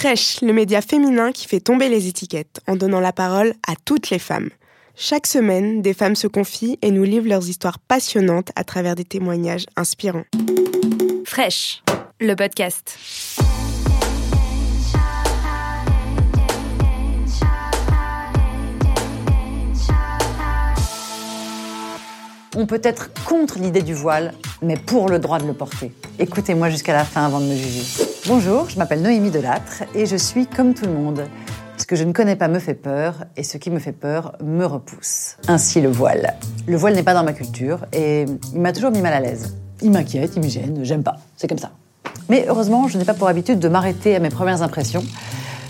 Fresh, le média féminin qui fait tomber les étiquettes en donnant la parole à toutes les femmes. Chaque semaine, des femmes se confient et nous livrent leurs histoires passionnantes à travers des témoignages inspirants. Fresh, le podcast. On peut être contre l'idée du voile, mais pour le droit de le porter. Écoutez-moi jusqu'à la fin avant de me juger. Bonjour, je m'appelle Noémie Delattre et je suis comme tout le monde. Ce que je ne connais pas me fait peur et ce qui me fait peur me repousse. Ainsi le voile. Le voile n'est pas dans ma culture et il m'a toujours mis mal à l'aise. Il m'inquiète, il me gêne, j'aime pas. C'est comme ça. Mais heureusement, je n'ai pas pour habitude de m'arrêter à mes premières impressions.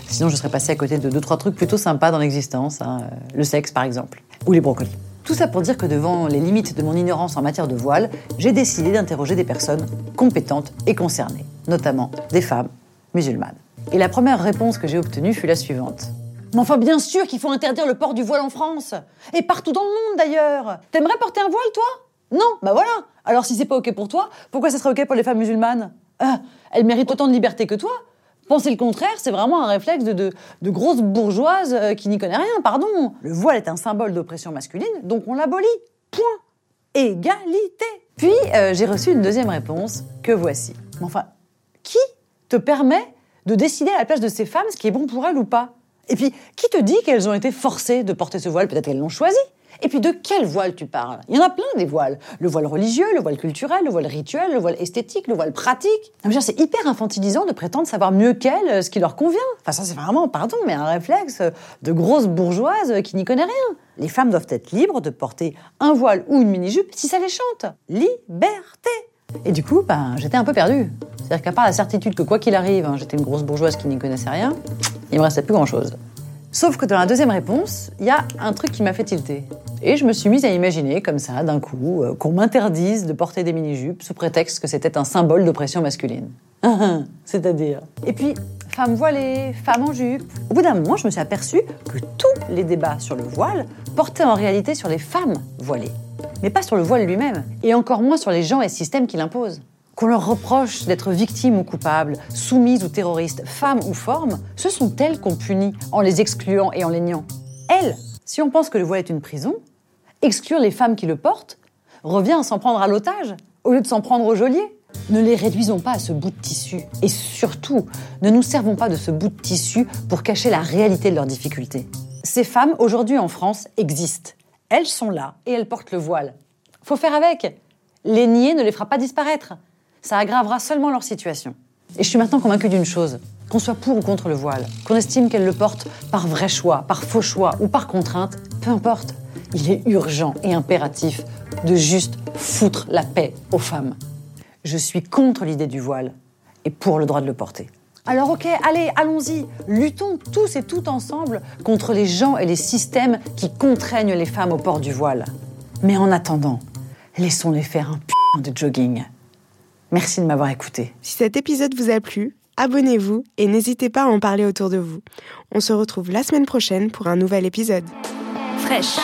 Sinon, je serais passée à côté de deux, trois trucs plutôt sympas dans l'existence. hein. Le sexe, par exemple. Ou les brocolis. Tout ça pour dire que devant les limites de mon ignorance en matière de voile, j'ai décidé d'interroger des personnes compétentes et concernées, notamment des femmes musulmanes. Et la première réponse que j'ai obtenue fut la suivante. Mais enfin, bien sûr qu'il faut interdire le port du voile en France. Et partout dans le monde d'ailleurs. T'aimerais porter un voile, toi? Non, bah voilà. Alors si c'est pas OK pour toi, pourquoi ça serait OK pour les femmes musulmanes? Ah, Elles méritent autant de liberté que toi. Penser le contraire, c'est vraiment un réflexe de, de, grosses bourgeoises euh, qui n'y connaissent rien, pardon. Le voile est un symbole d'oppression masculine, donc on l'abolit. Point. Égalité. Puis, euh, j'ai reçu une deuxième réponse, que voici. Mais enfin, qui te permet de décider à la place de ces femmes ce qui est bon pour elles ou pas Et puis, qui te dit qu'elles ont été forcées de porter ce voile? Peut-être qu'elles l'ont choisi. Et puis, de quel voile tu parles? Il y en a plein des voiles. Le voile religieux, le voile culturel, le voile rituel, le voile esthétique, le voile pratique. C'est hyper infantilisant de prétendre savoir mieux qu'elles euh, ce qui leur convient. Enfin, ça, c'est vraiment, pardon, mais un réflexe de grosse bourgeoise qui n'y connaît rien. Les femmes doivent être libres de porter un voile ou une mini-jupe si ça les chante. Liberté et du coup, ben, j'étais un peu perdue. C'est-à-dire qu'à part la certitude que quoi qu'il arrive, hein, j'étais une grosse bourgeoise qui n'y connaissait rien, il me restait plus grand-chose. Sauf que dans la deuxième réponse, il y a un truc qui m'a fait tilter. Et je me suis mise à imaginer, comme ça, d'un coup, euh, qu'on m'interdise de porter des mini-jupes sous prétexte que c'était un symbole d'oppression masculine. C'est-à-dire. Et puis, femme voilée, femme en jupe. Au bout d'un moment, je me suis aperçue que tous les débats sur le voile portaient en réalité sur les femmes voilées mais pas sur le voile lui-même, et encore moins sur les gens et systèmes qui l'imposent. Qu'on leur reproche d'être victimes ou coupables, soumises ou terroristes, femmes ou formes, ce sont elles qu'on punit en les excluant et en les niant. Elles, si on pense que le voile est une prison, exclure les femmes qui le portent revient à s'en prendre à l'otage, au lieu de s'en prendre au geôlier. Ne les réduisons pas à ce bout de tissu, et surtout, ne nous servons pas de ce bout de tissu pour cacher la réalité de leurs difficultés. Ces femmes, aujourd'hui en France, existent. Elles sont là et elles portent le voile. Faut faire avec. Les nier ne les fera pas disparaître. Ça aggravera seulement leur situation. Et je suis maintenant convaincue d'une chose. Qu'on soit pour ou contre le voile, qu'on estime qu'elles le portent par vrai choix, par faux choix ou par contrainte, peu importe. Il est urgent et impératif de juste foutre la paix aux femmes. Je suis contre l'idée du voile et pour le droit de le porter. Alors ok, allez, allons-y. Luttons tous et toutes ensemble contre les gens et les systèmes qui contraignent les femmes au port du voile. Mais en attendant, laissons-les faire un p de jogging. Merci de m'avoir écouté. Si cet épisode vous a plu, abonnez-vous et n'hésitez pas à en parler autour de vous. On se retrouve la semaine prochaine pour un nouvel épisode. Fresh,